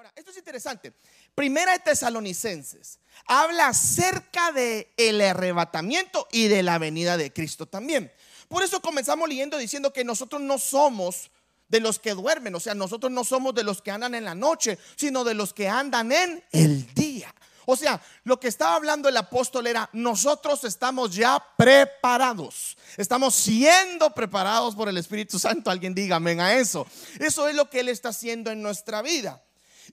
Ahora, esto es interesante. Primera de Tesalonicenses habla acerca de el arrebatamiento y de la venida de Cristo también. Por eso comenzamos leyendo diciendo que nosotros no somos de los que duermen, o sea, nosotros no somos de los que andan en la noche, sino de los que andan en el día. O sea, lo que estaba hablando el apóstol era, nosotros estamos ya preparados. Estamos siendo preparados por el Espíritu Santo. Alguien diga amén a eso. Eso es lo que Él está haciendo en nuestra vida.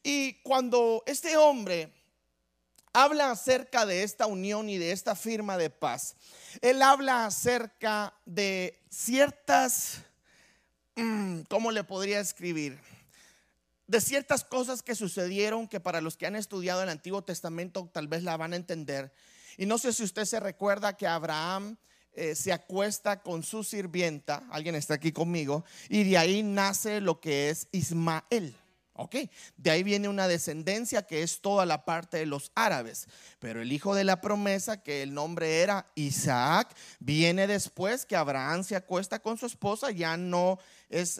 Y cuando este hombre habla acerca de esta unión y de esta firma de paz, Él habla acerca de ciertas, mm, ¿cómo le podría escribir? de ciertas cosas que sucedieron que para los que han estudiado el Antiguo Testamento tal vez la van a entender. Y no sé si usted se recuerda que Abraham eh, se acuesta con su sirvienta, alguien está aquí conmigo, y de ahí nace lo que es Ismael. Ok, de ahí viene una descendencia que es toda la parte de los árabes. Pero el hijo de la promesa, que el nombre era Isaac, viene después que Abraham se acuesta con su esposa, ya no es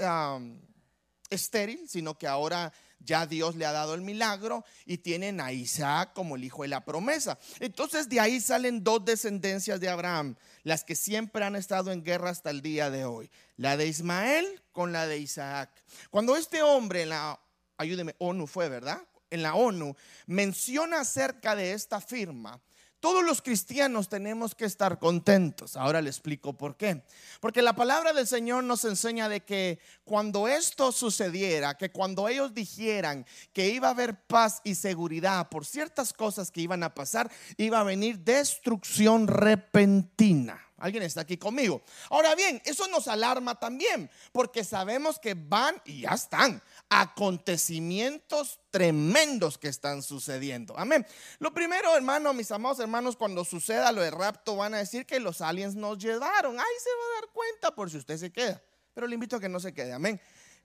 estéril, sino que ahora ya Dios le ha dado el milagro y tienen a Isaac como el hijo de la promesa. Entonces de ahí salen dos descendencias de Abraham, las que siempre han estado en guerra hasta el día de hoy, la de Ismael con la de Isaac. Cuando este hombre la, ayúdeme, ONU fue, ¿verdad? En la ONU menciona acerca de esta firma, todos los cristianos tenemos que estar contentos. Ahora le explico por qué. Porque la palabra del Señor nos enseña de que cuando esto sucediera, que cuando ellos dijeran que iba a haber paz y seguridad por ciertas cosas que iban a pasar, iba a venir destrucción repentina. ¿Alguien está aquí conmigo? Ahora bien, eso nos alarma también, porque sabemos que van y ya están acontecimientos tremendos que están sucediendo. Amén. Lo primero, hermano, mis amados hermanos, cuando suceda lo de rapto, van a decir que los aliens nos llevaron. Ahí se va a dar cuenta por si usted se queda. Pero le invito a que no se quede. Amén.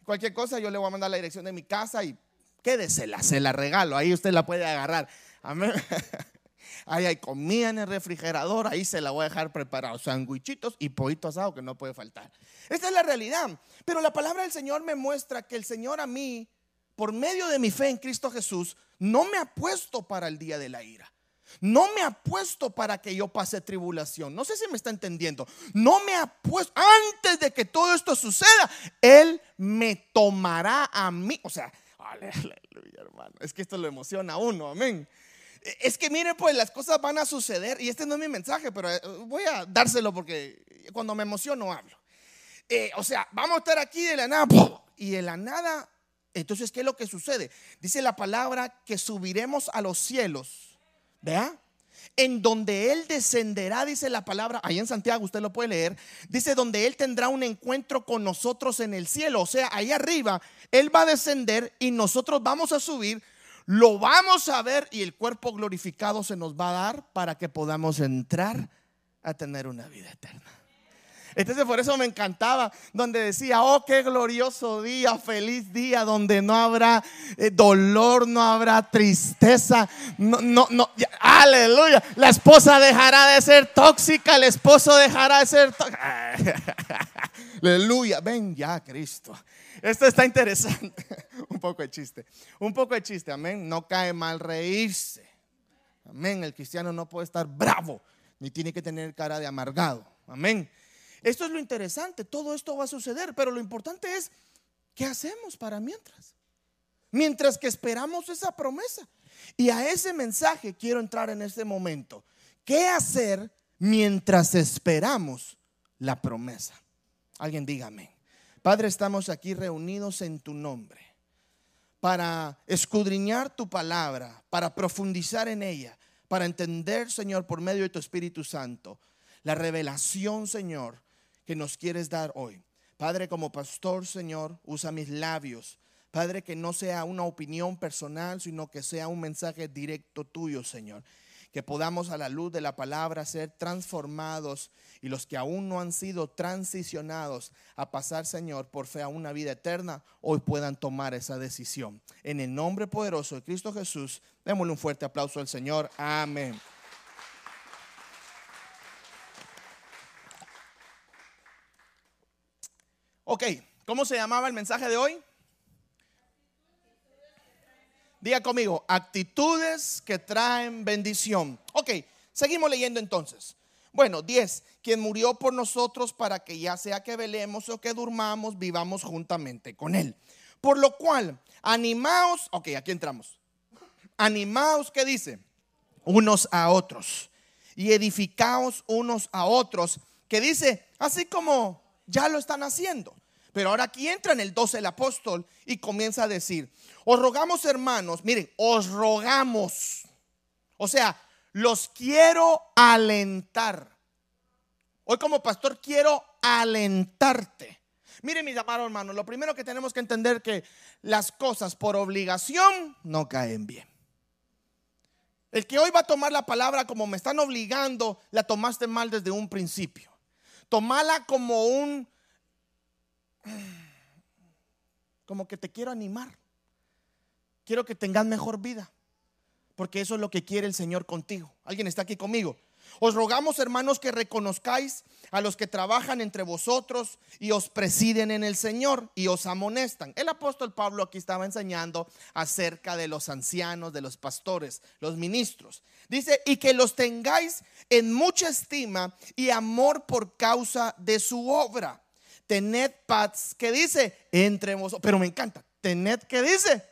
Cualquier cosa, yo le voy a mandar la dirección de mi casa y quédesela, se la regalo. Ahí usted la puede agarrar. Amén. Ahí hay comida en el refrigerador, ahí se la voy a dejar preparado, sandwichitos y pollito asado que no puede faltar. Esta es la realidad. Pero la palabra del Señor me muestra que el Señor a mí, por medio de mi fe en Cristo Jesús, no me ha puesto para el día de la ira. No me ha puesto para que yo pase tribulación. No sé si me está entendiendo. No me ha puesto, antes de que todo esto suceda, Él me tomará a mí. O sea, aleluya, hermano. Es que esto lo emociona a uno, amén. Es que mire, pues las cosas van a suceder. Y este no es mi mensaje, pero eh, voy a dárselo porque cuando me emociono hablo. Eh, o sea, vamos a estar aquí de la nada. Y de la nada, entonces, ¿qué es lo que sucede? Dice la palabra que subiremos a los cielos. ¿Vea? En donde Él descenderá, dice la palabra, ahí en Santiago usted lo puede leer, dice donde Él tendrá un encuentro con nosotros en el cielo. O sea, ahí arriba, Él va a descender y nosotros vamos a subir lo vamos a ver y el cuerpo glorificado se nos va a dar para que podamos entrar a tener una vida eterna. Entonces por eso me encantaba, donde decía, oh, qué glorioso día, feliz día, donde no habrá eh, dolor, no habrá tristeza, no, no, no, aleluya. La esposa dejará de ser tóxica, el esposo dejará de ser tóxico. aleluya, ven ya, Cristo. Esto está interesante. un poco de chiste. Un poco de chiste, amén. No cae mal reírse. Amén. El cristiano no puede estar bravo, ni tiene que tener cara de amargado. Amén. Esto es lo interesante. Todo esto va a suceder, pero lo importante es, ¿qué hacemos para mientras? Mientras que esperamos esa promesa. Y a ese mensaje quiero entrar en este momento. ¿Qué hacer mientras esperamos la promesa? Alguien dígame. Padre, estamos aquí reunidos en tu nombre para escudriñar tu palabra, para profundizar en ella, para entender, Señor, por medio de tu Espíritu Santo, la revelación, Señor, que nos quieres dar hoy. Padre, como pastor, Señor, usa mis labios. Padre, que no sea una opinión personal, sino que sea un mensaje directo tuyo, Señor que podamos a la luz de la palabra ser transformados y los que aún no han sido transicionados a pasar, Señor, por fe a una vida eterna, hoy puedan tomar esa decisión. En el nombre poderoso de Cristo Jesús, démosle un fuerte aplauso al Señor. Amén. Ok, ¿cómo se llamaba el mensaje de hoy? Diga conmigo, actitudes que traen bendición. Ok, seguimos leyendo entonces. Bueno, 10. Quien murió por nosotros para que ya sea que velemos o que durmamos, vivamos juntamente con Él. Por lo cual, animaos, ok, aquí entramos. Animaos, ¿qué dice? Unos a otros. Y edificaos unos a otros. Que dice, así como ya lo están haciendo. Pero ahora aquí entra en el 12 el apóstol y comienza a decir, os rogamos hermanos, miren, os rogamos. O sea, los quiero alentar. Hoy como pastor quiero alentarte. Miren mis amados hermanos, lo primero que tenemos que entender que las cosas por obligación no caen bien. El que hoy va a tomar la palabra como me están obligando, la tomaste mal desde un principio. Tomala como un como que te quiero animar. Quiero que tengas mejor vida. Porque eso es lo que quiere el Señor contigo. ¿Alguien está aquí conmigo? Os rogamos, hermanos, que reconozcáis a los que trabajan entre vosotros y os presiden en el Señor y os amonestan. El apóstol Pablo aquí estaba enseñando acerca de los ancianos, de los pastores, los ministros. Dice, y que los tengáis en mucha estima y amor por causa de su obra. Tened paz, que dice, entre vosotros, pero me encanta, tened que dice,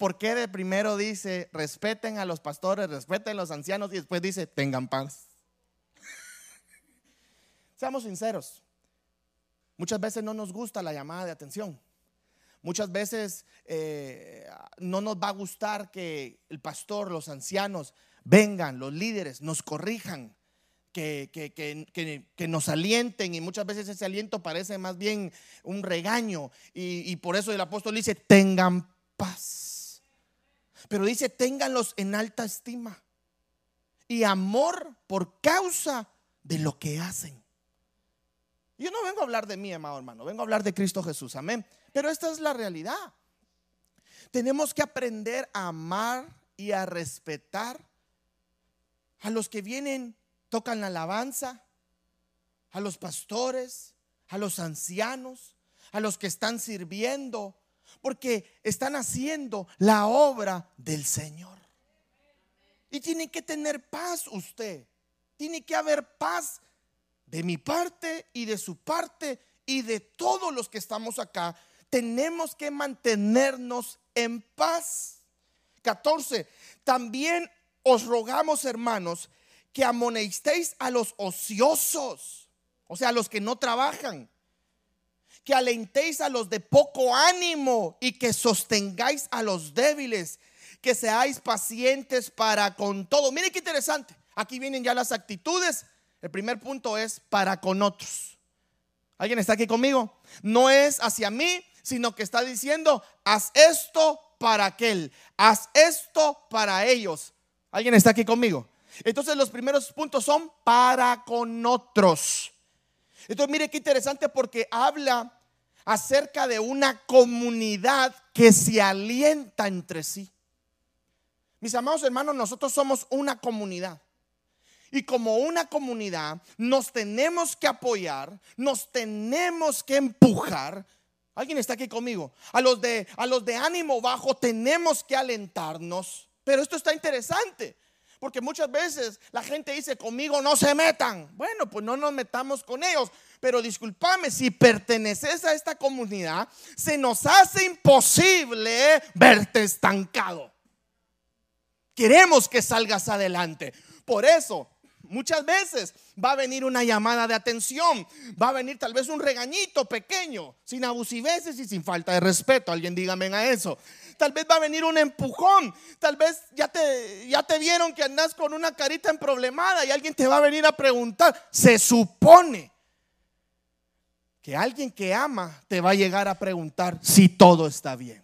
¿por qué de primero dice, respeten a los pastores, respeten a los ancianos y después dice, tengan paz? Seamos sinceros, muchas veces no nos gusta la llamada de atención. Muchas veces eh, no nos va a gustar que el pastor, los ancianos vengan, los líderes, nos corrijan que, que, nos alienten y muchas veces ese aliento parece más bien un regaño y, por eso el apóstol dice, tengan paz. Pero dice, ténganlos en alta estima y amor por causa de lo que hacen. Yo no vengo a hablar de mí, amado hermano, vengo a hablar de Cristo Jesús, amén. Pero esta es la realidad. Tenemos que aprender a amar y a respetar a los que vienen tocan la alabanza, a los pastores, a los ancianos, a los que están sirviendo, porque están haciendo la obra del Señor. Y tiene que tener paz usted. Tiene que haber paz de mi parte y de su parte y de todos los que estamos acá. Tenemos que mantenernos en paz. 14. También os rogamos, hermanos, que amonestéis a los ociosos, o sea, a los que no trabajan, que alentéis a los de poco ánimo y que sostengáis a los débiles, que seáis pacientes para con todo. Mire qué interesante. Aquí vienen ya las actitudes. El primer punto es para con otros. ¿Alguien está aquí conmigo? No es hacia mí, sino que está diciendo, haz esto para aquel, haz esto para ellos. ¿Alguien está aquí conmigo? Entonces los primeros puntos son para con otros. Entonces mire qué interesante porque habla acerca de una comunidad que se alienta entre sí. Mis amados hermanos, nosotros somos una comunidad. Y como una comunidad nos tenemos que apoyar, nos tenemos que empujar. ¿Alguien está aquí conmigo? A los de a los de ánimo bajo tenemos que alentarnos. Pero esto está interesante. Porque muchas veces la gente dice, conmigo no se metan. Bueno, pues no nos metamos con ellos. Pero discúlpame, si perteneces a esta comunidad, se nos hace imposible verte estancado. Queremos que salgas adelante. Por eso, muchas veces va a venir una llamada de atención, va a venir tal vez un regañito pequeño, sin abusiveces y sin falta de respeto. Alguien dígame a eso tal vez va a venir un empujón, tal vez ya te, ya te vieron que andas con una carita en problemada y alguien te va a venir a preguntar. Se supone que alguien que ama te va a llegar a preguntar si todo está bien.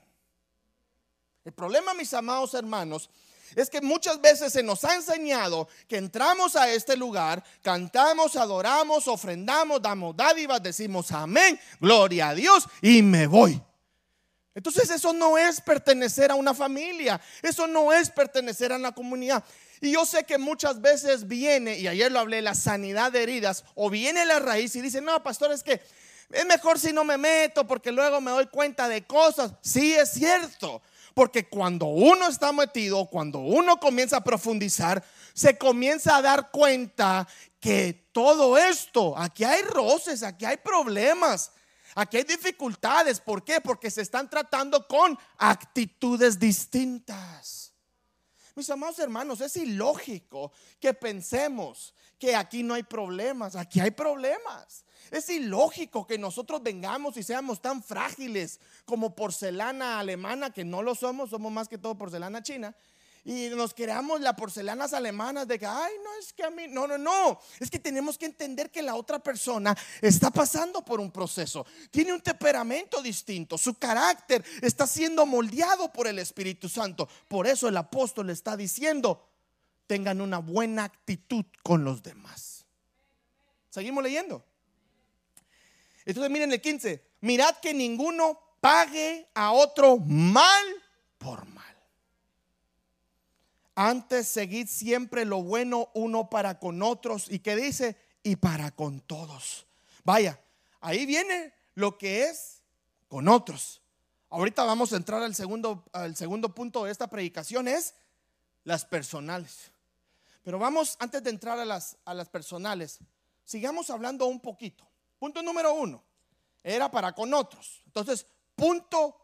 El problema, mis amados hermanos, es que muchas veces se nos ha enseñado que entramos a este lugar, cantamos, adoramos, ofrendamos, damos dádivas, decimos amén, gloria a Dios y me voy. Entonces eso no es pertenecer a una familia, eso no es pertenecer a una comunidad. Y yo sé que muchas veces viene, y ayer lo hablé, la sanidad de heridas, o viene la raíz y dice, no, pastor, es que es mejor si no me meto porque luego me doy cuenta de cosas. Sí, es cierto, Porque cuando uno está metido, cuando uno comienza a profundizar, se comienza a dar cuenta que todo esto, aquí hay roces, aquí hay problemas, aquí hay dificultades. ¿Por qué? Porque se están tratando con actitudes distintas. Mis amados hermanos, es ilógico que pensemos que aquí no hay problemas, aquí hay problemas. Es ilógico que nosotros vengamos y seamos tan frágiles como porcelana alemana, que no lo somos, somos más que todo porcelana china. Y nos creamos las porcelanas alemanas de que, ay, no es que a mí, no, no, no. Es que tenemos que entender que la otra persona está pasando por un proceso. Tiene un temperamento distinto. Su carácter está siendo moldeado por el Espíritu Santo. Por eso el apóstol está diciendo, tengan una buena actitud con los demás. Seguimos leyendo. Entonces miren el 15, mirad que ninguno pague a otro mal por mal. Antes seguid siempre lo bueno uno para con otros y que dice, y para con todos. Vaya, ahí viene lo que es con otros. Ahorita vamos a entrar al segundo, al segundo punto de esta predicación, es las personales. Pero vamos, antes de entrar a las, a las personales, sigamos hablando un poquito. Punto número uno, era para con otros. Entonces, punto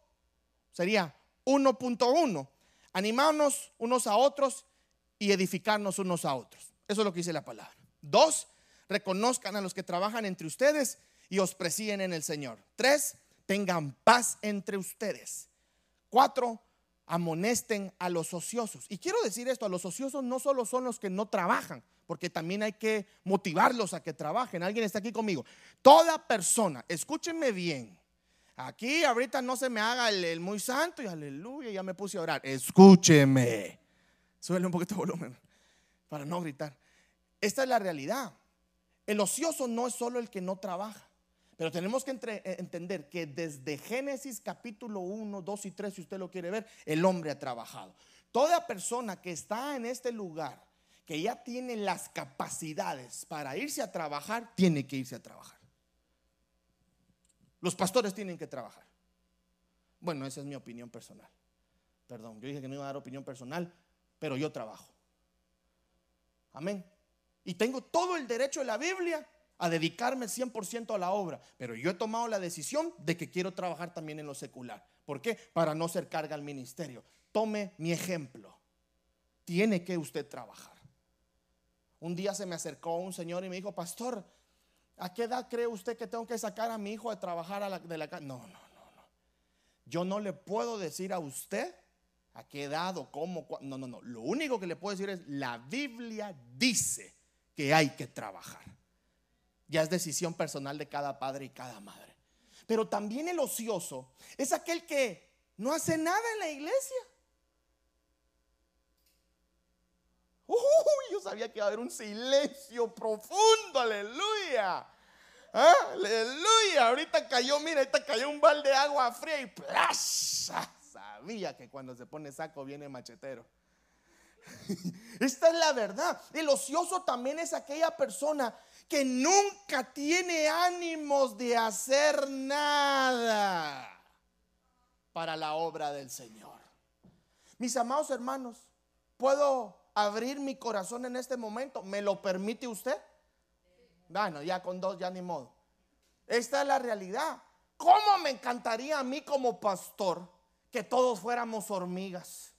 sería 1.1, animarnos unos a otros y edificarnos unos a otros. Eso es lo que dice la palabra. Dos, reconozcan a los que trabajan entre ustedes y os presiden en el Señor. Tres, tengan paz entre ustedes. Cuatro, amonesten a los ociosos. Y quiero decir esto, a los ociosos no solo son los que no trabajan, porque también hay que motivarlos a que trabajen. Alguien está aquí conmigo. Toda persona, escúchenme bien. Aquí ahorita no se me haga el, muy santo y aleluya, ya me puse a orar. Escúcheme. Suele un poquito de volumen para no gritar. Esta es la realidad. El ocioso no es solo el que no trabaja. Pero tenemos que eh, entender que desde Génesis capítulo 1, 2 y 3, si usted lo quiere ver, el hombre ha trabajado. Toda persona que está en este lugar, que ya tiene las capacidades para irse a trabajar, tiene que irse a trabajar. Los pastores tienen que trabajar. Bueno, esa es mi opinión personal. Perdón, yo dije que no iba a dar opinión personal, pero yo trabajo. Amén. Y tengo todo el derecho de la Biblia a dedicarme 100% a la obra, pero yo he tomado la decisión de que quiero trabajar también en lo secular. ¿Por qué? Para no ser carga al ministerio. Tome mi ejemplo. Tiene que usted trabajar. Un día se me acercó un señor y me dijo, pastor, ¿a qué edad cree usted que tengo que sacar a mi hijo a trabajar de la casa? No, no, no, no. Yo no le puedo decir a usted a qué edad o cómo. No, no, no. Lo único que le puedo decir es, la Biblia dice que hay que trabajar. Ya es decisión personal de cada padre y cada madre. Pero también el ocioso es aquel que no hace nada en la iglesia. Uy, yo sabía que iba a haber un silencio profundo, aleluya. ¿Ah? Aleluya. Ahorita cayó, mira, ahorita cayó un balde de agua fría y ¡plasha! Sabía que cuando se pone saco viene machetero. Esta es la verdad. El ocioso también es aquella persona que nunca tiene ánimos de hacer nada para la obra del Señor. Mis amados hermanos, ¿puedo abrir mi corazón en este momento? ¿Me lo permite usted? Bueno, ya con dos, ya ni modo. Esta es la realidad. ¿Cómo me encantaría a mí como pastor que todos fuéramos hormigas?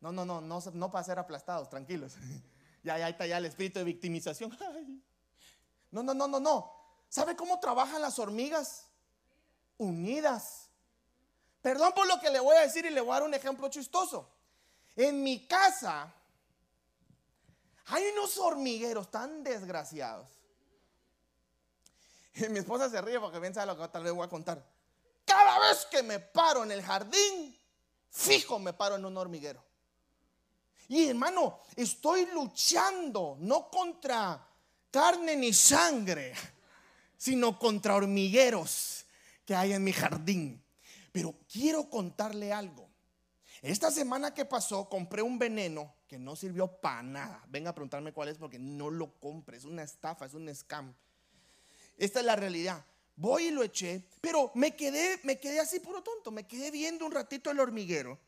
No, no, no, no, para ser aplastados, tranquilos. Ya, ya está ya el espíritu de victimización. No, no, no, no, no. ¿Sabe cómo trabajan las hormigas? Unidas. Perdón por lo que le voy a decir y le voy a dar un ejemplo chistoso. En mi casa hay unos hormigueros tan desgraciados. Y mi esposa se ríe porque piensa lo que tal vez voy a contar. Cada vez que me paro en el jardín, fijo me paro en un hormiguero. Y hermano, estoy luchando no contra carne ni sangre, sino contra hormigueros que hay en mi jardín. Pero quiero contarle algo. Esta semana que pasó compré un veneno que no sirvió para nada. Venga a preguntarme cuál es porque no lo compre. Es una estafa, es un scam. Esta es la realidad. voy y lo eché, pero me quedé, me quedé así puro tonto, me quedé viendo un ratito el hormiguero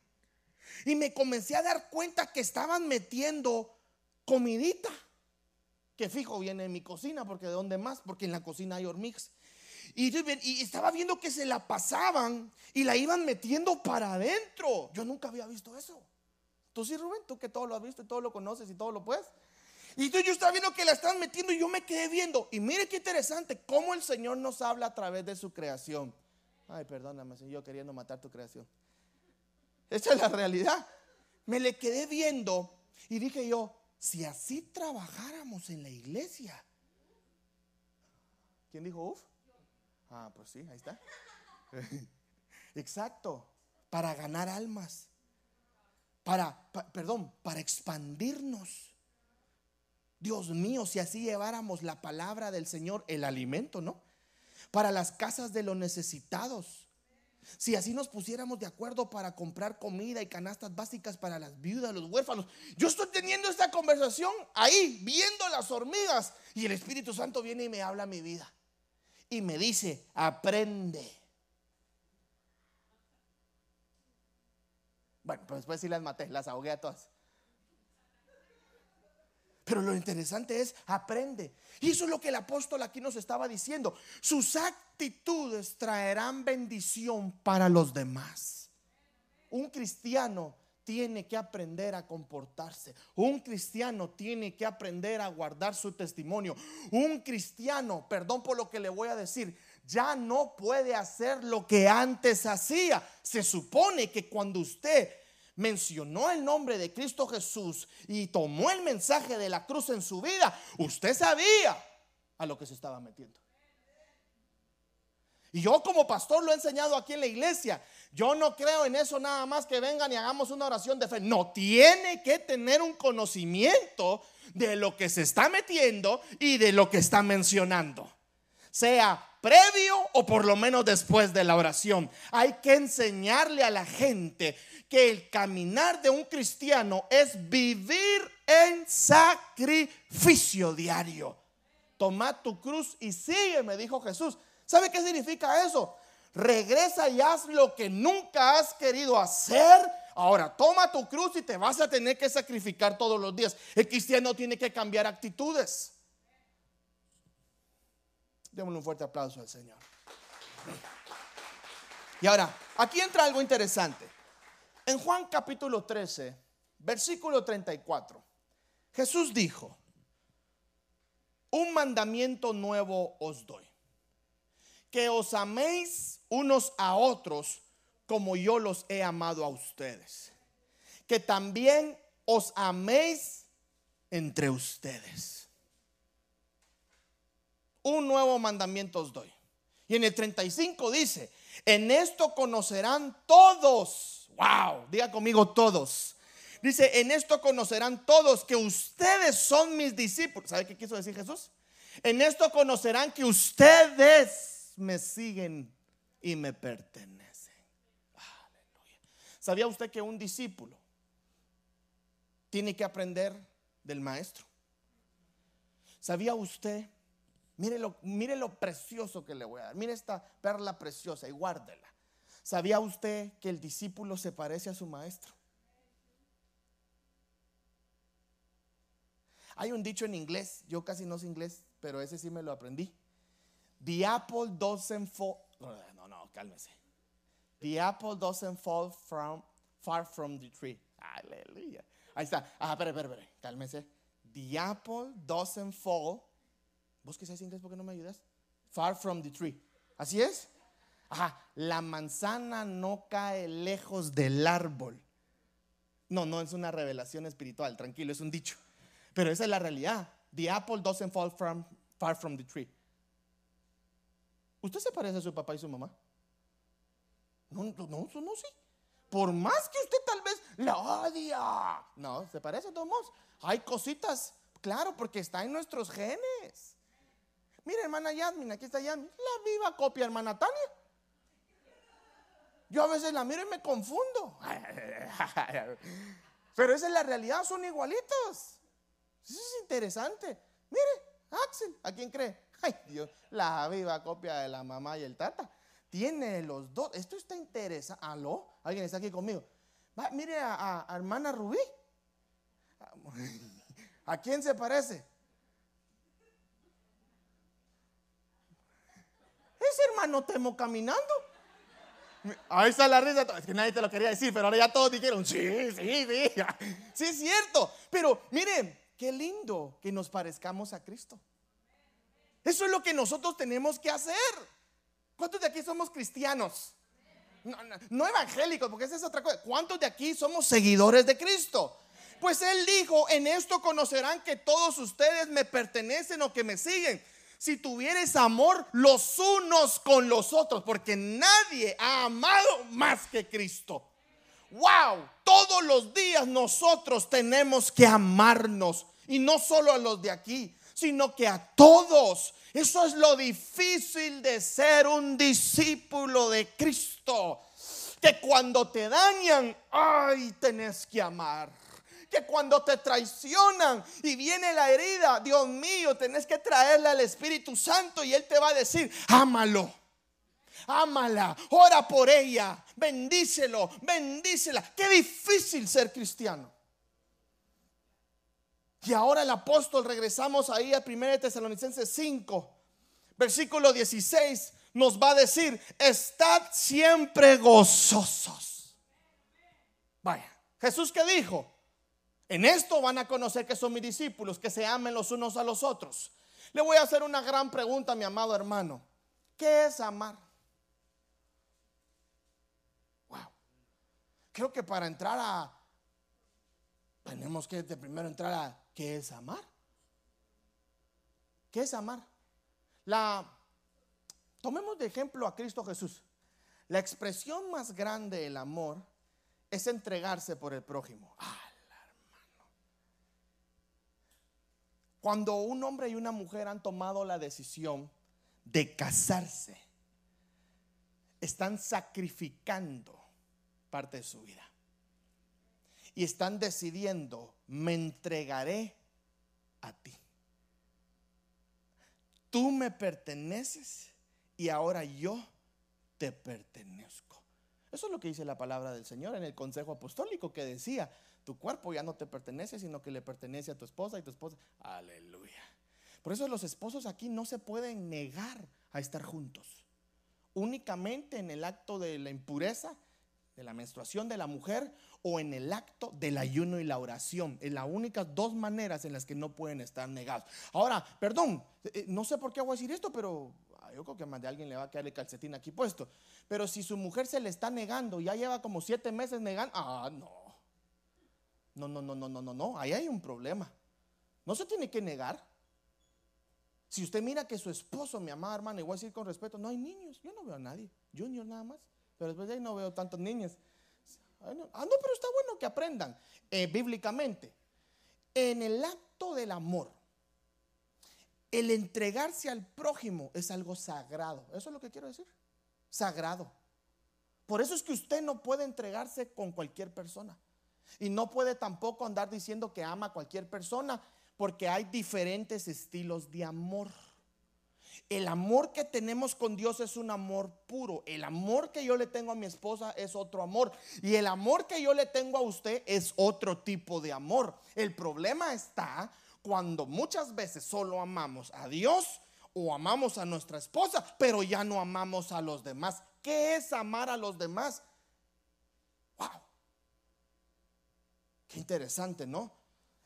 y me comencé a dar cuenta que estaban metiendo comidita, que fijo viene en mi cocina, porque de dónde más, porque en la cocina hay hormigas. Y, y, estaba viendo que se la pasaban y la iban metiendo para adentro. Yo nunca había visto eso. Tú sí, Rubén, tú que todo lo has visto y todo lo conoces y todo lo puedes. Y entonces yo estaba viendo que la estaban metiendo y yo me quedé viendo. Y mire qué interesante, cómo el Señor nos habla a través de su creación. Ay, perdóname, yo queriendo matar tu creación. Esa es la realidad. Me le quedé viendo y dije yo, si así trabajáramos en la iglesia. ¿Quién dijo uf? Ah, pues sí, ahí está. Exacto, para ganar almas. Para, perdón, para expandirnos. Dios mío, si así lleváramos la palabra del Señor, el alimento, ¿no? Para las casas de los necesitados. Si así nos pusiéramos de acuerdo para comprar comida y canastas básicas para las viudas, los huérfanos. Yo estoy teniendo esta conversación ahí, viendo las hormigas. Y el Espíritu Santo viene y me habla mi vida. Y me dice, aprende. Bueno, pues después sí las maté, las ahogué a todas. Pero lo interesante es, aprende. Y eso es lo que el apóstol aquí nos estaba diciendo. Sus actitudes traerán bendición para los demás. Un cristiano tiene que aprender a comportarse. Un cristiano tiene que aprender a guardar su testimonio. Un cristiano, perdón por lo que le voy a decir, ya no puede hacer lo que antes hacía. Se supone que cuando usted mencionó el nombre de Cristo Jesús y tomó el mensaje de la cruz en su vida, usted sabía a lo que se estaba metiendo. Y yo como pastor lo he enseñado aquí en la iglesia. Yo no creo en eso nada más que vengan y hagamos una oración de fe. No, tiene que tener un conocimiento de lo que se está metiendo y de lo que está mencionando. Sea previo o por lo menos después de la oración. Hay que enseñarle a la gente que el caminar de un cristiano es vivir en sacrificio diario. Toma tu cruz y sigue, me dijo Jesús. ¿Sabe qué significa eso? Regresa y haz lo que nunca has querido hacer. Ahora, toma tu cruz y te vas a tener que sacrificar todos los días. El cristiano tiene que cambiar actitudes. Démosle un fuerte aplauso al Señor. Y ahora, aquí entra algo interesante. En Juan capítulo 13, versículo 34, Jesús dijo, un mandamiento nuevo os doy, que os améis unos a otros como yo los he amado a ustedes, que también os améis entre ustedes. Un nuevo mandamiento os doy. Y en el 35 dice, en esto conocerán todos Wow, diga conmigo todos. Dice, en esto conocerán todos que ustedes son mis discípulos. ¿Sabe qué quiso decir Jesús? En esto conocerán que ustedes me siguen y me pertenecen. Aleluya. ¿Sabía usted que un discípulo tiene que aprender del maestro? ¿Sabía usted? Mire lo, mire lo precioso que le voy a dar. Mire esta perla preciosa y guárdela. ¿Sabía usted que el discípulo se parece a su maestro? Hay un dicho en inglés, yo casi no sé inglés, pero ese sí me lo aprendí. The apple doesn't fall. No, no, cálmese. The apple doesn't fall from, far from the tree. Aleluya. Ahí está. Ah, espera, espera, espera. Cálmese. The apple doesn't fall. ¿Vos que sabes inglés? ¿Por qué no me ayudas? Far from the tree. ¿Así es? la manzana no cae lejos del árbol. No, no es una revelación espiritual, tranquilo, es un dicho. Pero esa es la realidad. The apple doesn't fall from, far from the tree. ¿Usted se parece a su papá y su mamá? No, no, no, no sí. Por más que usted tal vez la odia. No, se parece a todos Hay cositas, claro, porque está en nuestros genes. Mira, hermana Yasmin, aquí está Yasmin. La viva copia, hermana Tania. Yo a veces la miro y me confundo. Pero esa es la realidad, son igualitos. Eso es interesante. Mire, Axel, ¿a quién cree? Ay, Dios, la viva copia de la mamá y el tata. Tiene los dos. Esto está interesante. ¿Aló? ¿Alguien está aquí conmigo? mire a, a hermana Rubí. ¿A quién se parece? Hermano Temo caminando. Ahí está la risa. Es que nadie te lo quería decir, pero ahora ya todos dijeron, sí, sí, sí. Sí, es cierto. Pero miren, qué lindo que nos parezcamos a Cristo. Eso es lo que nosotros tenemos que hacer. ¿Cuántos de aquí somos cristianos? No, no, evangélicos, porque esa es otra cosa. ¿Cuántos de aquí somos seguidores de Cristo? Pues Él dijo, en esto conocerán que todos ustedes me pertenecen o que me siguen. Si tuvieres amor los unos con los otros, porque nadie ha amado más que Cristo. Wow, todos los días nosotros tenemos que amarnos y no solo a los de aquí, sino que a todos. Eso es lo difícil de ser un discípulo de Cristo. Que cuando te dañan, ay, tenés que amar. Que cuando te traicionan y viene la herida, Dios mío, tenés que traerle al Espíritu Santo y Él te va a decir, ámalo. Ámala, ora por ella, bendícelo, bendícela. Qué difícil ser cristiano. Y ahora el apóstol, regresamos ahí a 1 Tesalonicenses 5, versículo 16, nos va a decir, estad siempre gozosos. Vaya, Jesús que dijo, en esto van a conocer que son mis discípulos, que se amen los unos a los otros. Le voy a hacer una gran pregunta, mi amado hermano. ¿Qué es amar? Wow. Creo que para entrar a... Tenemos que primero entrar a ¿Qué es amar? ¿Qué es amar? La tomemos de ejemplo a Cristo Jesús. La expresión más grande del amor es entregarse por el prójimo. hermano. Cuando un hombre y una mujer han tomado la decisión de casarse, están sacrificando parte de su vida y están decidiendo, me entregaré a ti. Tú me perteneces y ahora yo te pertenezco. Eso es lo que dice la palabra del Señor en el consejo apostólico que decía, tu cuerpo ya no te pertenece, sino que le pertenece a tu esposa y tu esposa. Aleluya. Por eso los esposos aquí no se pueden negar a estar juntos. Únicamente en el acto de la impureza, de la menstruación de la mujer o en el acto del ayuno y la oración. Es las únicas dos maneras en las que no pueden estar negados. Ahora, perdón, eh, no sé por qué voy a decir esto, pero ah, yo creo que más de alguien le va a quedar el calcetín aquí puesto. Pero si su mujer se le está negando, ya lleva como siete meses negando, ah, no. No, no, no, no, no, no, no, ahí hay un problema. No se tiene que negar. Si usted mira que su esposo, mi amada hermana, a decir con respeto, no hay niños, yo no veo a nadie, Junior nada más, pero después de ahí no veo tantos niños. Ah, no, pero está bueno que aprendan eh, bíblicamente. En el acto del amor, el entregarse al prójimo es algo sagrado. Eso es lo que quiero decir. Sagrado. Por eso es que usted no puede entregarse con cualquier persona. Y no puede tampoco andar diciendo que ama a cualquier persona porque hay diferentes estilos de amor. El amor que tenemos con Dios es un amor puro. El amor que yo le tengo a mi esposa es otro amor. Y el amor que yo le tengo a usted es otro tipo de amor. El problema está cuando muchas veces solo amamos a Dios o amamos a nuestra esposa, pero ya no amamos a los demás. ¿Qué es amar a los demás? Wow. Qué interesante, ¿no?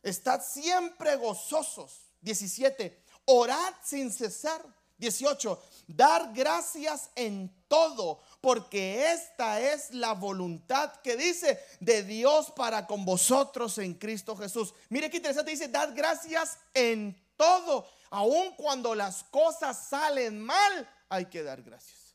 Estad siempre gozosos. 17. Orad sin cesar. 18. Dar gracias en todo, porque esta es la voluntad que dice de Dios para con vosotros en Cristo Jesús. Mire qué interesante, dice, dar gracias en todo, aun cuando las cosas salen mal, hay que dar gracias.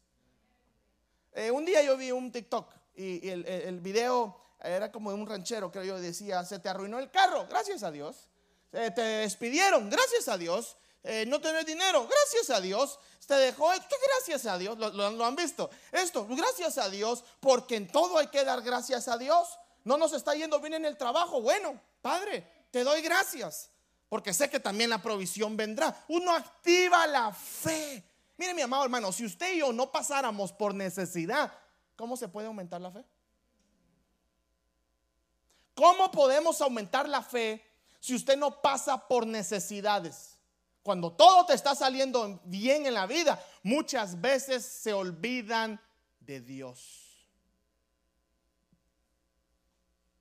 Eh, un día yo vi un TikTok y, el, video era como un ranchero, creo yo, decía, se te arruinó el carro, gracias a Dios. Te despidieron, gracias a Dios. Eh, no tener dinero, gracias a Dios. Te dejó, ¿qué gracias a Dios? Lo, han visto. Esto, gracias a Dios, porque en todo hay que dar gracias a Dios. No nos está yendo bien en el trabajo. Bueno, Padre, te doy gracias porque sé que también la provisión vendrá. Uno activa la fe. Mire mi amado hermano, si usted y yo no pasáramos por necesidad, ¿cómo se puede aumentar la fe? ¿Cómo podemos aumentar la fe si usted no pasa por necesidades? Cuando todo te está saliendo bien en la vida, muchas veces se olvidan de Dios.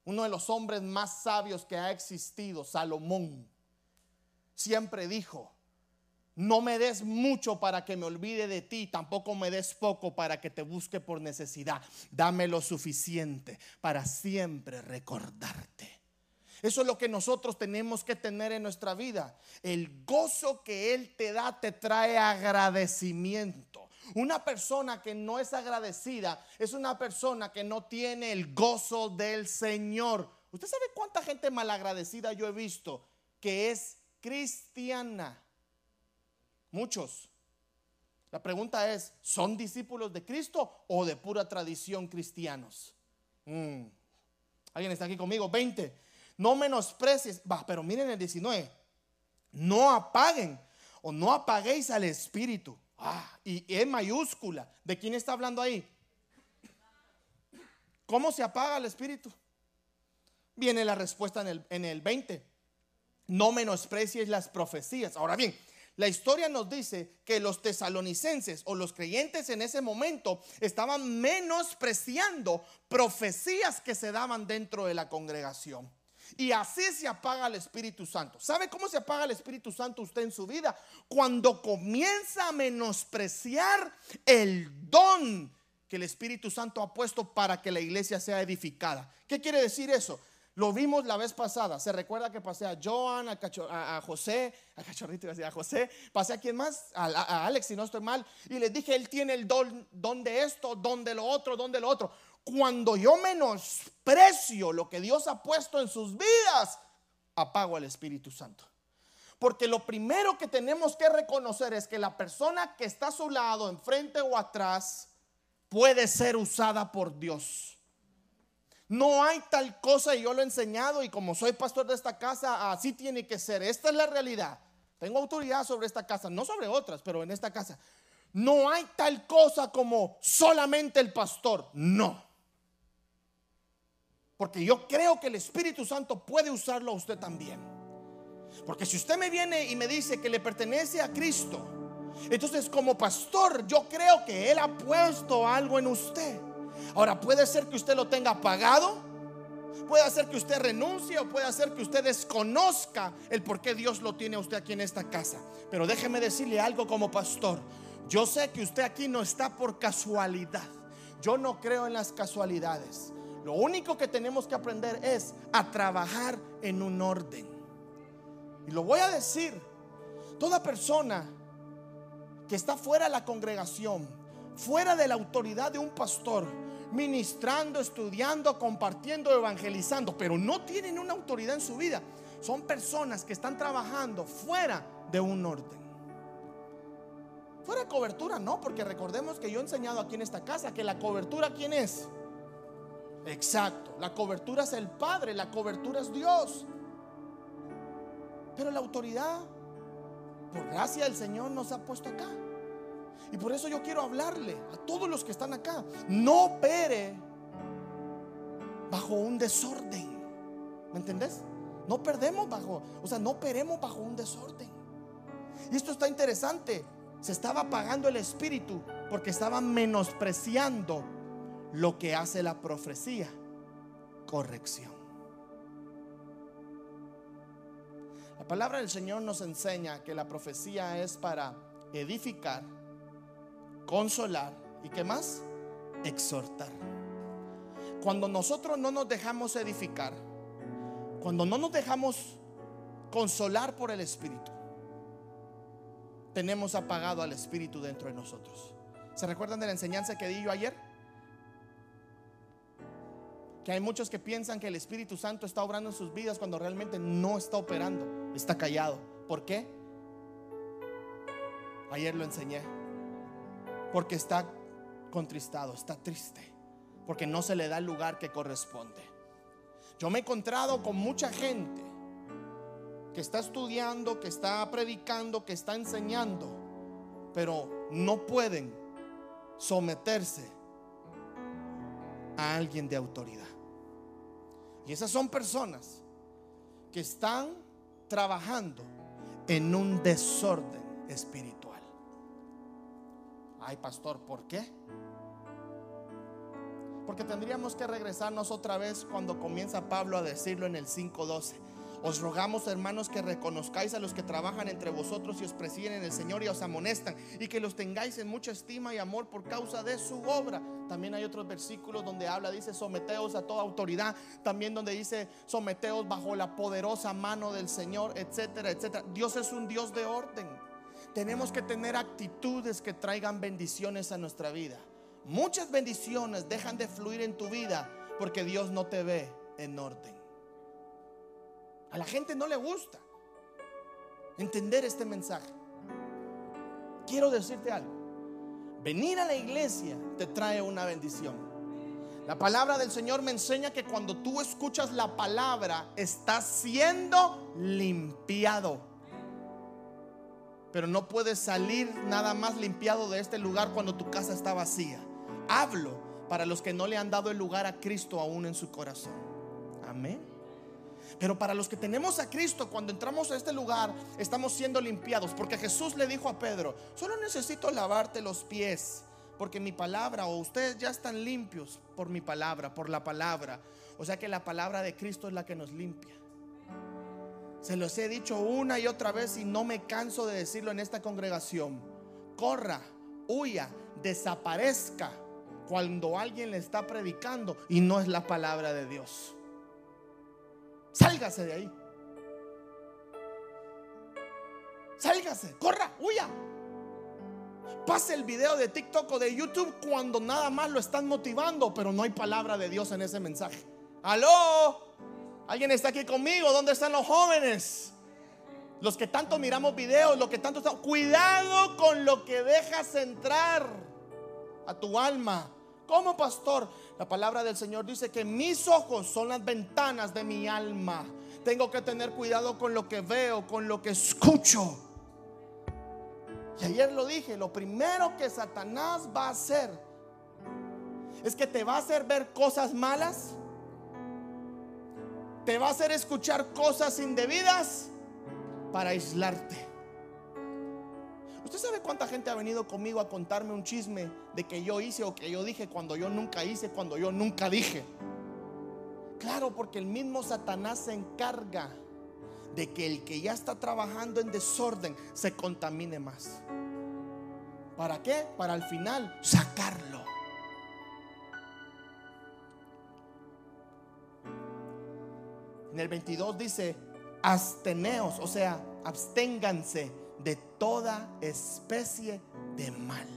Uno de los hombres más sabios que ha existido, Salomón, siempre dijo, no me des mucho para que me olvide de ti, tampoco me des poco para que te busque por necesidad. Dame lo suficiente para siempre recordarte. Eso es lo que nosotros tenemos que tener en nuestra vida. El gozo que Él te da te trae agradecimiento. Una persona que no es agradecida es una persona que no tiene el gozo del Señor. ¿Usted sabe cuánta gente malagradecida yo he visto que es cristiana? Muchos. La pregunta es, ¿son discípulos de Cristo o de pura tradición cristianos? Mm. ¿Alguien está aquí conmigo? 20. No menosprecies. Va, pero miren el 19. No apaguen o no apaguéis al Espíritu. Ah, y en mayúscula. ¿De quién está hablando ahí? ¿Cómo se apaga el Espíritu? Viene la respuesta en el, en el 20. No menosprecies las profecías. Ahora bien, la historia nos dice que los tesalonicenses o los creyentes en ese momento estaban menospreciando profecías que se daban dentro de la congregación. Y así se apaga el Espíritu Santo. ¿Sabe cómo se apaga el Espíritu Santo usted en su vida? Cuando comienza a menospreciar el don que el Espíritu Santo ha puesto para que la iglesia sea edificada. ¿Qué quiere decir eso? Lo vimos la vez pasada. Se recuerda que pasé a Joan, a, José, a Cachorrito, a José, pasé a quien más, a, Alex, si no estoy mal, y les dije, él tiene el don, don de esto, don de lo otro, don de lo otro. Cuando yo menosprecio lo que Dios ha puesto en sus vidas, apago al Espíritu Santo. Porque lo primero que tenemos que reconocer es que la persona que está a su lado, enfrente o atrás, puede ser usada por Dios. No hay tal cosa y yo lo he enseñado y como soy pastor de esta casa, así tiene que ser. Esta es la realidad. Tengo autoridad sobre esta casa, no sobre otras, pero en esta casa. No hay tal cosa como solamente el pastor. No. Porque yo creo que el Espíritu Santo puede usarlo a usted también. Porque si usted me viene y me dice que le pertenece a Cristo, entonces como pastor yo creo que Él ha puesto algo en usted. Ahora, puede ser que usted lo tenga apagado, puede ser que usted renuncie o puede ser que usted desconozca el por qué Dios lo tiene a usted aquí en esta casa. Pero déjeme decirle algo como pastor. Yo sé que usted aquí no está por casualidad. Yo no creo en las casualidades. Lo único que tenemos que aprender es a trabajar en un orden. Y lo voy a decir, toda persona que está fuera de la congregación, fuera de la autoridad de un pastor, ministrando, estudiando, compartiendo, evangelizando, pero no tienen una autoridad en su vida. Son personas que están trabajando fuera de un orden. Fuera de cobertura, no, porque recordemos que yo he enseñado aquí en esta casa que la cobertura, ¿quién es? Exacto, la cobertura es el Padre, la cobertura es Dios. Pero la autoridad, por gracia del Señor, nos ha puesto acá. Y por eso yo quiero hablarle a todos los que están acá. No opere bajo un desorden. ¿Me entendés? No perdemos bajo, o sea, no operemos bajo un desorden. Y esto está interesante. Se estaba apagando el espíritu porque estaba menospreciando lo que hace la profecía. Corrección. La palabra del Señor nos enseña que la profecía es para edificar consolar y qué más? Exhortar. Cuando nosotros no nos dejamos edificar, cuando no nos dejamos consolar por el Espíritu, tenemos apagado al Espíritu dentro de nosotros. ¿Se recuerdan de la enseñanza que di yo ayer? Que hay muchos que piensan que el Espíritu Santo está obrando en sus vidas cuando realmente no está operando, está callado. ¿Por qué? Ayer lo enseñé porque está contristado, está triste, porque no se le da el lugar que corresponde. Yo me he encontrado con mucha gente que está estudiando, que está predicando, que está enseñando, pero no pueden someterse a alguien de autoridad. Y esas son personas que están trabajando en un desorden espiritual. Ay, pastor, ¿por qué? Porque tendríamos que regresarnos otra vez cuando comienza Pablo a decirlo en el 5.12. Os rogamos, hermanos, que reconozcáis a los que trabajan entre vosotros y os presiden en el Señor y os amonestan, y que los tengáis en mucha estima y amor por causa de su obra. También hay otros versículos donde habla, dice, someteos a toda autoridad. También donde dice, someteos bajo la poderosa mano del Señor, etcétera, etcétera. Dios es un Dios de orden. Tenemos que tener actitudes que traigan bendiciones a nuestra vida. Muchas bendiciones dejan de fluir en tu vida porque Dios no te ve en orden. A la gente no le gusta entender este mensaje. Quiero decirte algo. Venir a la iglesia te trae una bendición. La palabra del Señor me enseña que cuando tú escuchas la palabra, estás siendo limpiado. Pero no puedes salir nada más limpiado de este lugar cuando tu casa está vacía. Hablo para los que no le han dado el lugar a Cristo aún en su corazón. Amén. Pero para los que tenemos a Cristo, cuando entramos a este lugar, estamos siendo limpiados. Porque Jesús le dijo a Pedro, solo necesito lavarte los pies. Porque mi palabra, o ustedes ya están limpios por mi palabra, por la palabra. O sea que la palabra de Cristo es la que nos limpia. Se los he dicho una y otra vez y no me canso de decirlo en esta congregación. Corra, huya, desaparezca cuando alguien le está predicando y no es la palabra de Dios. Sálgase de ahí. Sálgase, corra, huya. Pase el video de TikTok o de YouTube cuando nada más lo están motivando, pero no hay palabra de Dios en ese mensaje. Aló, alguien está aquí conmigo. ¿Dónde están los jóvenes? Los que tanto miramos videos, los que tanto. Cuidado con lo que dejas entrar a tu alma. Como pastor, la palabra del Señor dice que mis ojos son las ventanas de mi alma. Tengo que tener cuidado con lo que veo, con lo que escucho. Y ayer lo dije, lo primero que Satanás va a hacer es que te va a hacer ver cosas malas, te va a hacer escuchar cosas indebidas para aislarte. ¿Usted sabe cuánta gente ha venido conmigo a contarme un chisme de que yo hice o que yo dije cuando yo nunca hice, cuando yo nunca dije? Claro, porque el mismo Satanás se encarga de que el que ya está trabajando en desorden se contamine más. ¿Para qué? Para al final sacarlo. En el 22 dice, absteneos, o sea, absténganse de toda especie de mal.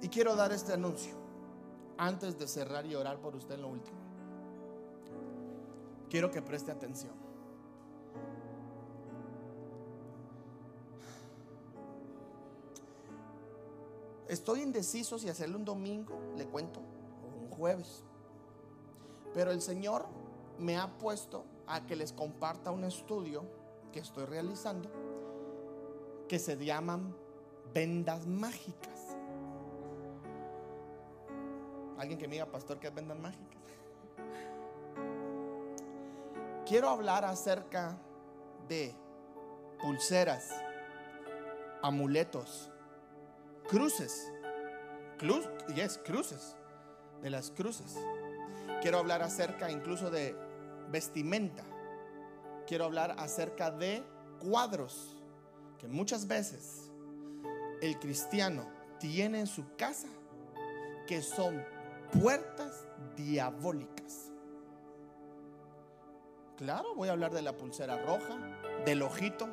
Y quiero dar este anuncio antes de cerrar y orar por usted en lo último. Quiero que preste atención. Estoy indeciso si hacerlo un domingo, le cuento, jueves. Pero el Señor me ha puesto a que les comparta un estudio que estoy realizando que se llaman vendas mágicas. Alguien que me diga, pastor, ¿qué es vendas mágicas? Quiero hablar acerca de pulseras, amuletos, cruces, cruz, yes, cruces, de las cruces. Quiero hablar acerca incluso de vestimenta. Quiero hablar acerca de cuadros que muchas veces el cristiano tiene en su casa que son puertas diabólicas. Claro, voy a hablar de la pulsera roja, del ojito,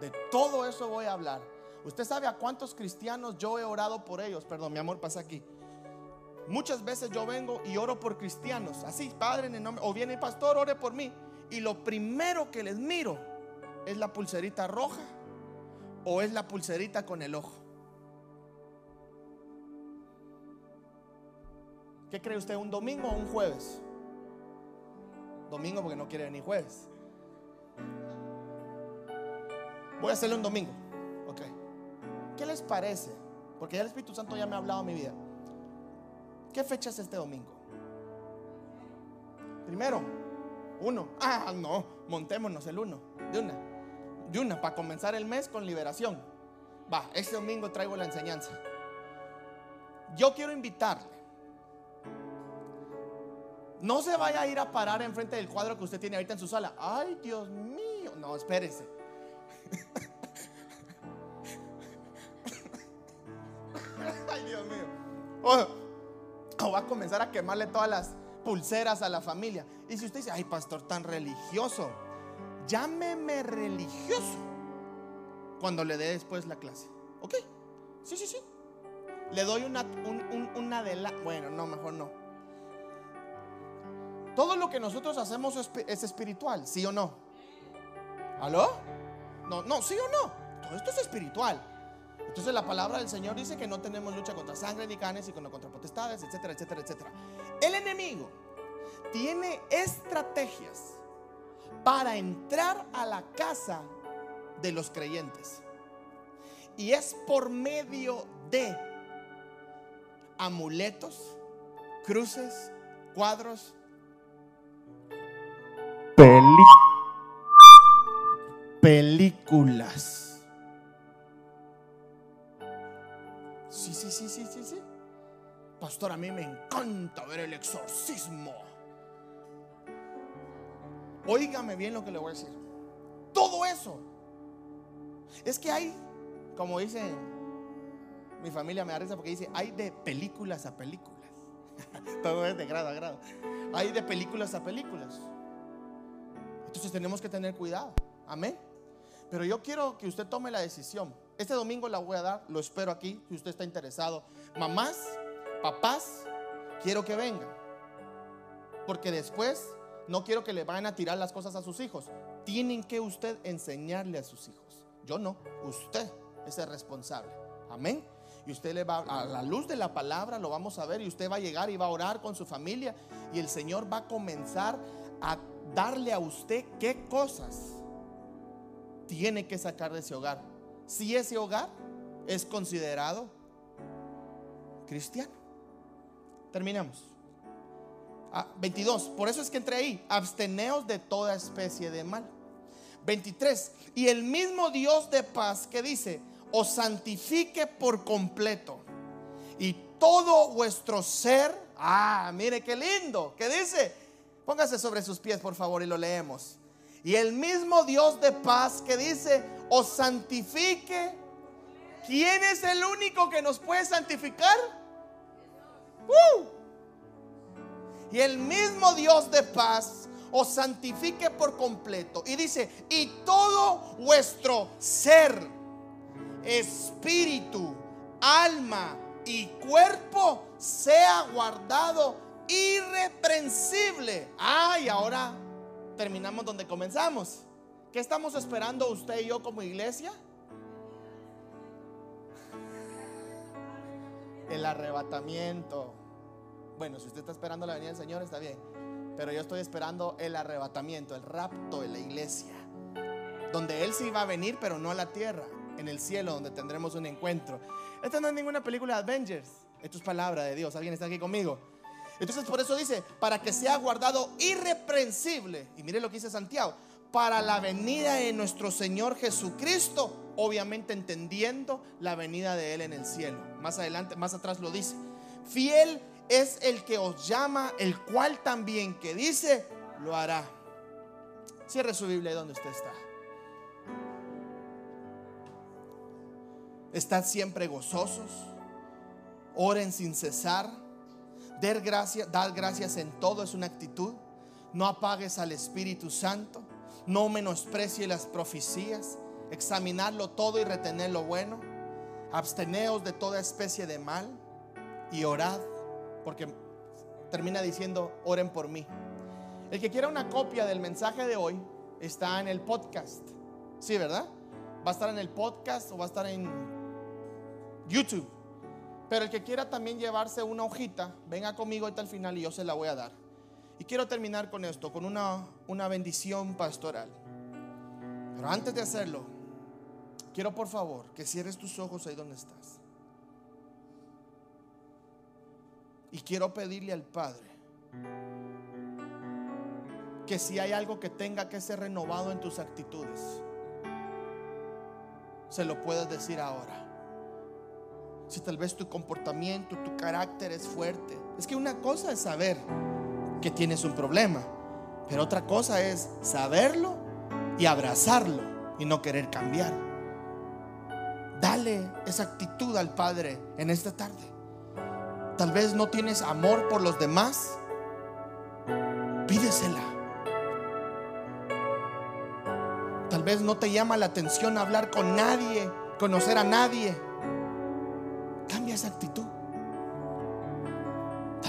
de todo eso voy a hablar. Usted sabe a cuántos cristianos yo he orado por ellos. Perdón, mi amor, pasa aquí. Muchas veces yo vengo y oro por cristianos, así, Padre, en el nombre, o viene el pastor, ore por mí. Y lo primero que les miro es la pulserita roja o es la pulserita con el ojo. ¿Qué cree usted? ¿Un domingo o un jueves? domingo porque no quiere venir jueves. Voy a hacerlo un domingo. Ok. ¿Qué les parece? Porque ya el Espíritu Santo ya me ha hablado mi vida. ¿Qué fecha es este domingo? Primero, uno. Ah, no, montémonos el uno. De una. De una, para comenzar el mes con liberación. Va, este domingo traigo la enseñanza. Yo quiero invitarle. No se vaya a ir a parar enfrente del cuadro que usted tiene ahorita en su sala. Ay, Dios mío. No, espérese. Ay, Dios mío. O, va a comenzar a quemarle todas las pulseras a la familia. Y si usted dice, ay, pastor, tan religioso, llámeme religioso cuando le dé después la clase. ¿Ok? Sí, sí, sí. Le doy una, una de la... Bueno, no, mejor no. Todo lo que nosotros hacemos es, espiritual, ¿sí o no? ¿Aló? No, no, sí o no. Todo esto es espiritual. Entonces la palabra del Señor dice que no tenemos lucha contra sangre ni carne, sino contra potestades, etcétera, etcétera, etcétera. El enemigo tiene estrategias para entrar a la casa de los creyentes. Y es por medio de amuletos, cruces, cuadros, películas. Sí, sí, sí, sí, sí, sí. Pastor, a mí me encanta ver el exorcismo. Óigame bien lo que le voy a decir. Todo eso. Es que hay, como dice mi familia, me da risa porque dice, hay de películas a películas. Todo es de grado a grado. Hay de películas a películas. Entonces tenemos que tener cuidado. Amén. Pero yo quiero que usted tome la decisión. Este domingo la voy a dar, lo espero aquí, si usted está interesado. Mamás, papás, quiero que vengan. Porque después no quiero que le vayan a tirar las cosas a sus hijos. Tienen que usted enseñarle a sus hijos. Yo no, usted es el responsable. Amén. Y usted le va a la luz de la palabra, lo vamos a ver y usted va a llegar y va a orar con su familia y el Señor va a comenzar a darle a usted qué cosas tiene que sacar de ese hogar. Si ese hogar es considerado cristiano. Terminamos. 22. Ah, por eso es que entré ahí. Absteneos de toda especie de mal. 23. Y el mismo Dios de paz que dice, os santifique por completo. Y todo vuestro ser, ah, mire qué lindo, ¿qué dice? Póngase sobre sus pies, por favor, y lo leemos. Y el mismo Dios de paz que dice, os santifique. ¿Quién es el único que nos puede santificar? ¡Uh! Y el mismo Dios de paz os santifique por completo. Y dice, y todo vuestro ser, espíritu, alma y cuerpo sea guardado irreprensible. Ah, y ahora terminamos donde comenzamos. ¿Qué estamos esperando usted y yo como iglesia? El arrebatamiento. Bueno, si usted está esperando la venida del Señor, está bien. Pero yo estoy esperando el arrebatamiento, el rapto de la iglesia. Donde Él sí va a venir, pero no a la tierra. En el cielo, donde tendremos un encuentro. Esta no es ninguna película de Avengers. Esto es palabra de Dios. ¿Alguien está aquí conmigo? Entonces por eso dice, para que sea guardado irreprensible. Y mire lo que dice Santiago, para la venida de nuestro Señor Jesucristo, obviamente entendiendo la venida de Él en el cielo. Más adelante, más atrás lo dice. Fiel es el que os llama, el cual también que dice, lo hará. Cierre su Biblia donde usted está. Estad siempre gozosos, oren sin cesar Dar gracias, dar gracias en todo es una actitud. No apagues al Espíritu Santo. No menosprecie las profecías. Examinarlo todo y retener lo bueno. Absteneos de toda especie de mal. Y orad. Porque termina diciendo, oren por mí. El que quiera una copia del mensaje de hoy está en el podcast. Sí, ¿verdad? Va a estar en el podcast o va a estar en YouTube. Pero el que quiera también llevarse una hojita, venga conmigo hasta el final y yo se la voy a dar. Y quiero terminar con esto, con una, una bendición pastoral. Pero antes de hacerlo, quiero por favor que cierres tus ojos ahí donde estás. Y quiero pedirle al Padre que si hay algo que tenga que ser renovado en tus actitudes, se lo puedes decir ahora. Si tal vez tu comportamiento, tu carácter es fuerte. Es que una cosa es saber que tienes un problema. Pero otra cosa es saberlo y abrazarlo y no querer cambiar. Dale esa actitud al Padre en esta tarde. Tal vez no tienes amor por los demás. Pídesela. Tal vez no te llama la atención hablar con nadie, conocer a nadie. Cambia esa actitud.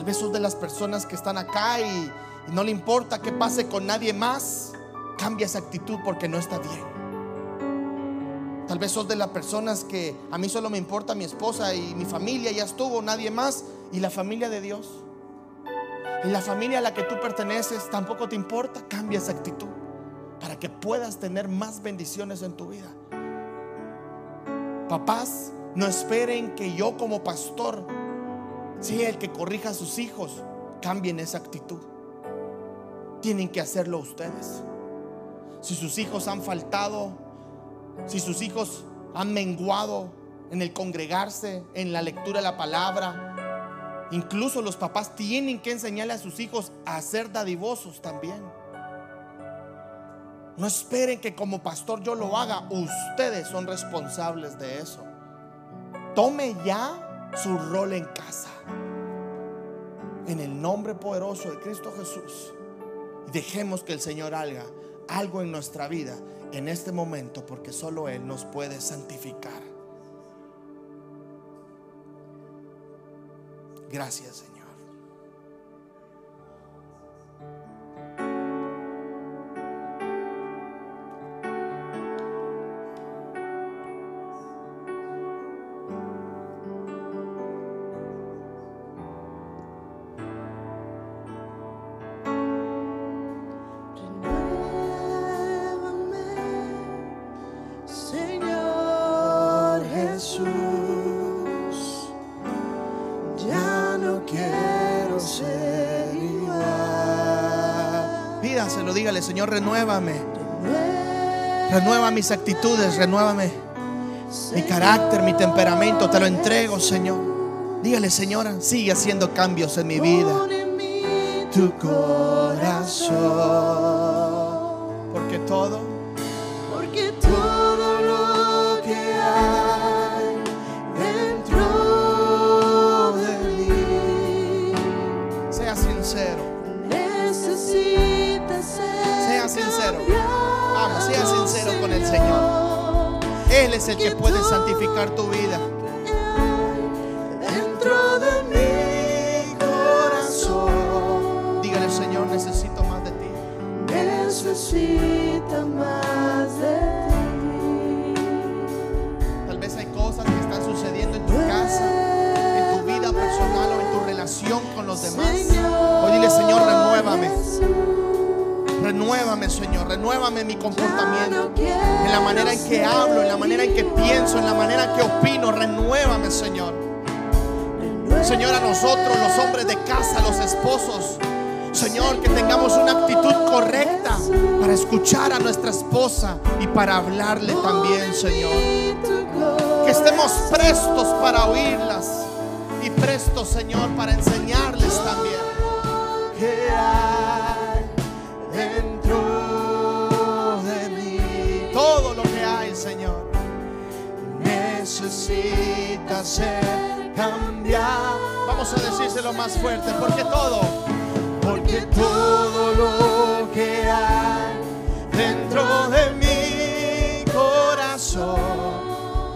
Tal vez sos de las personas que están acá y, no le importa que pase con nadie más. Cambia esa actitud porque no está bien. Tal vez sos de las personas que a mí solo me importa mi esposa y mi familia, ya estuvo, nadie más. Y la familia de Dios. La familia a la que tú perteneces tampoco te importa. Cambia esa actitud para que puedas tener más bendiciones en tu vida. Papás, no esperen que yo como pastor si el que corrija a sus hijos, cambien esa actitud. Tienen que hacerlo ustedes. Si sus hijos han faltado, si sus hijos han menguado en el congregarse, en la lectura de la palabra, incluso los papás tienen que enseñarle a sus hijos a ser dadivosos también. No esperen que como pastor yo lo haga. Ustedes son responsables de eso. Tome ya su rol en casa. En el nombre poderoso de Cristo Jesús. Dejemos que el Señor haga algo en nuestra vida en este momento porque solo Él nos puede santificar. Gracias Señor. Señor, renuévame. Renueva mis actitudes, renuévame mi carácter, mi temperamento, te lo entrego, Señor. Dígale, Señora, sigue haciendo cambios en mi vida. Tu corazón. Porque todo el que puede santificar tu vida. Dentro de mi corazón. Dígale, Señor, necesito más de ti. Necesito más de ti. Tal vez hay cosas que están sucediendo en tu casa, en tu vida personal o en tu relación con los demás. Hoy dile, Señor, renuévame. Renuévame, Señor, renuévame mi comportamiento. En la manera en que hablo, en la manera en que pienso, en la manera en que opino. Renuévame, Señor. Señor, a nosotros, los hombres de casa, los esposos. Señor, que tengamos una actitud correcta para escuchar a nuestra esposa y para hablarle también, Señor. Que estemos prestos para oírlas y prestos, Señor, para enseñarles también. Necesita ser cambiado. Vamos a decírselo más fuerte, porque todo, porque todo lo que hay dentro de mi corazón,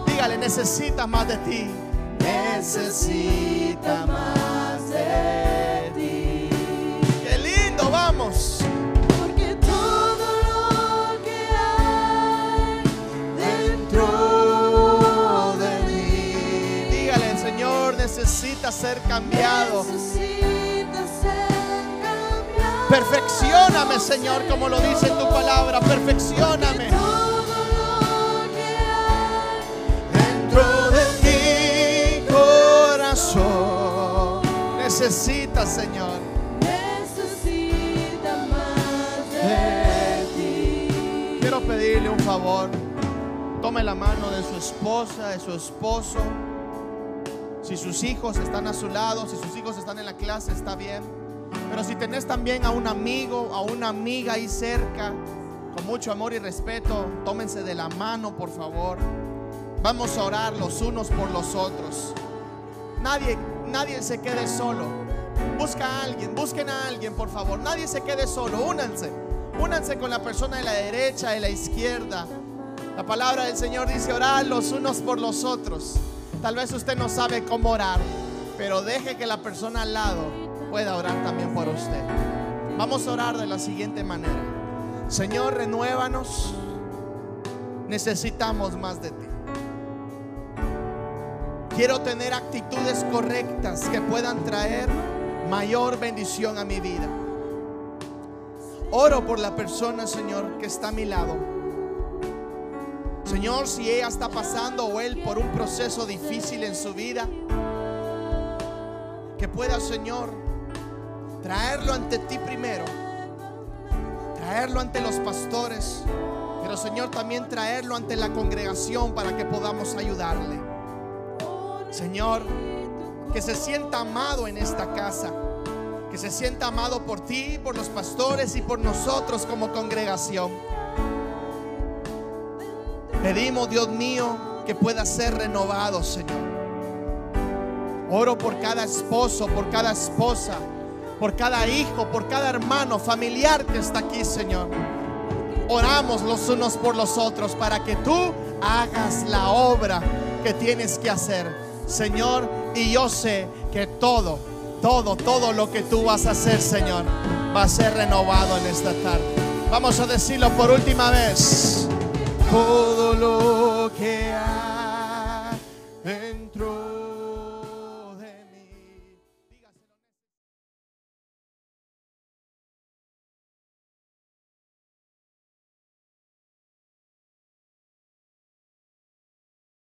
dígale, necesita más de ti, necesita más ser cambiado. Perfeccioname, Señor, como lo dice en tu palabra. Perfeccioname. Dentro de mi corazón. Necesitas, Señor, necesita más de ti. quiero pedirle un favor. Tome la mano de su esposa, de su esposo. Si sus hijos están a su lado, si sus hijos están en la clase, está bien. Pero si tenés también a un amigo, a una amiga ahí cerca, con mucho amor y respeto, tómense de la mano, por favor. Vamos a orar los unos por los otros. Nadie, nadie se quede solo. Busca a alguien, busquen a alguien, por favor. Nadie se quede solo. Únanse. Únanse con la persona de la derecha, de la izquierda. La palabra del Señor dice orar los unos por los otros. Tal vez usted no sabe cómo orar, pero deje que la persona al lado pueda orar también por usted. Vamos a orar de la siguiente manera. Señor, renuévanos. Necesitamos más de ti. Quiero tener actitudes correctas que puedan traer mayor bendición a mi vida. Oro por la persona, Señor, que está a mi lado. Señor, si ella está pasando o él por un proceso difícil en su vida, que pueda, Señor, traerlo ante ti primero, traerlo ante los pastores, pero Señor, también traerlo ante la congregación para que podamos ayudarle. Señor, que se sienta amado en esta casa, que se sienta amado por ti, por los pastores y por nosotros como congregación. Pedimos, Dios mío, que pueda ser renovado, Señor. Oro por cada esposo, por cada esposa, por cada hijo, por cada hermano, familiar que está aquí, Señor. Oramos los unos por los otros para que tú hagas la obra que tienes que hacer, Señor. Y yo sé que todo, todo, todo lo que tú vas a hacer, Señor, va a ser renovado en esta tarde. Vamos a decirlo por última vez. Todo lo que hay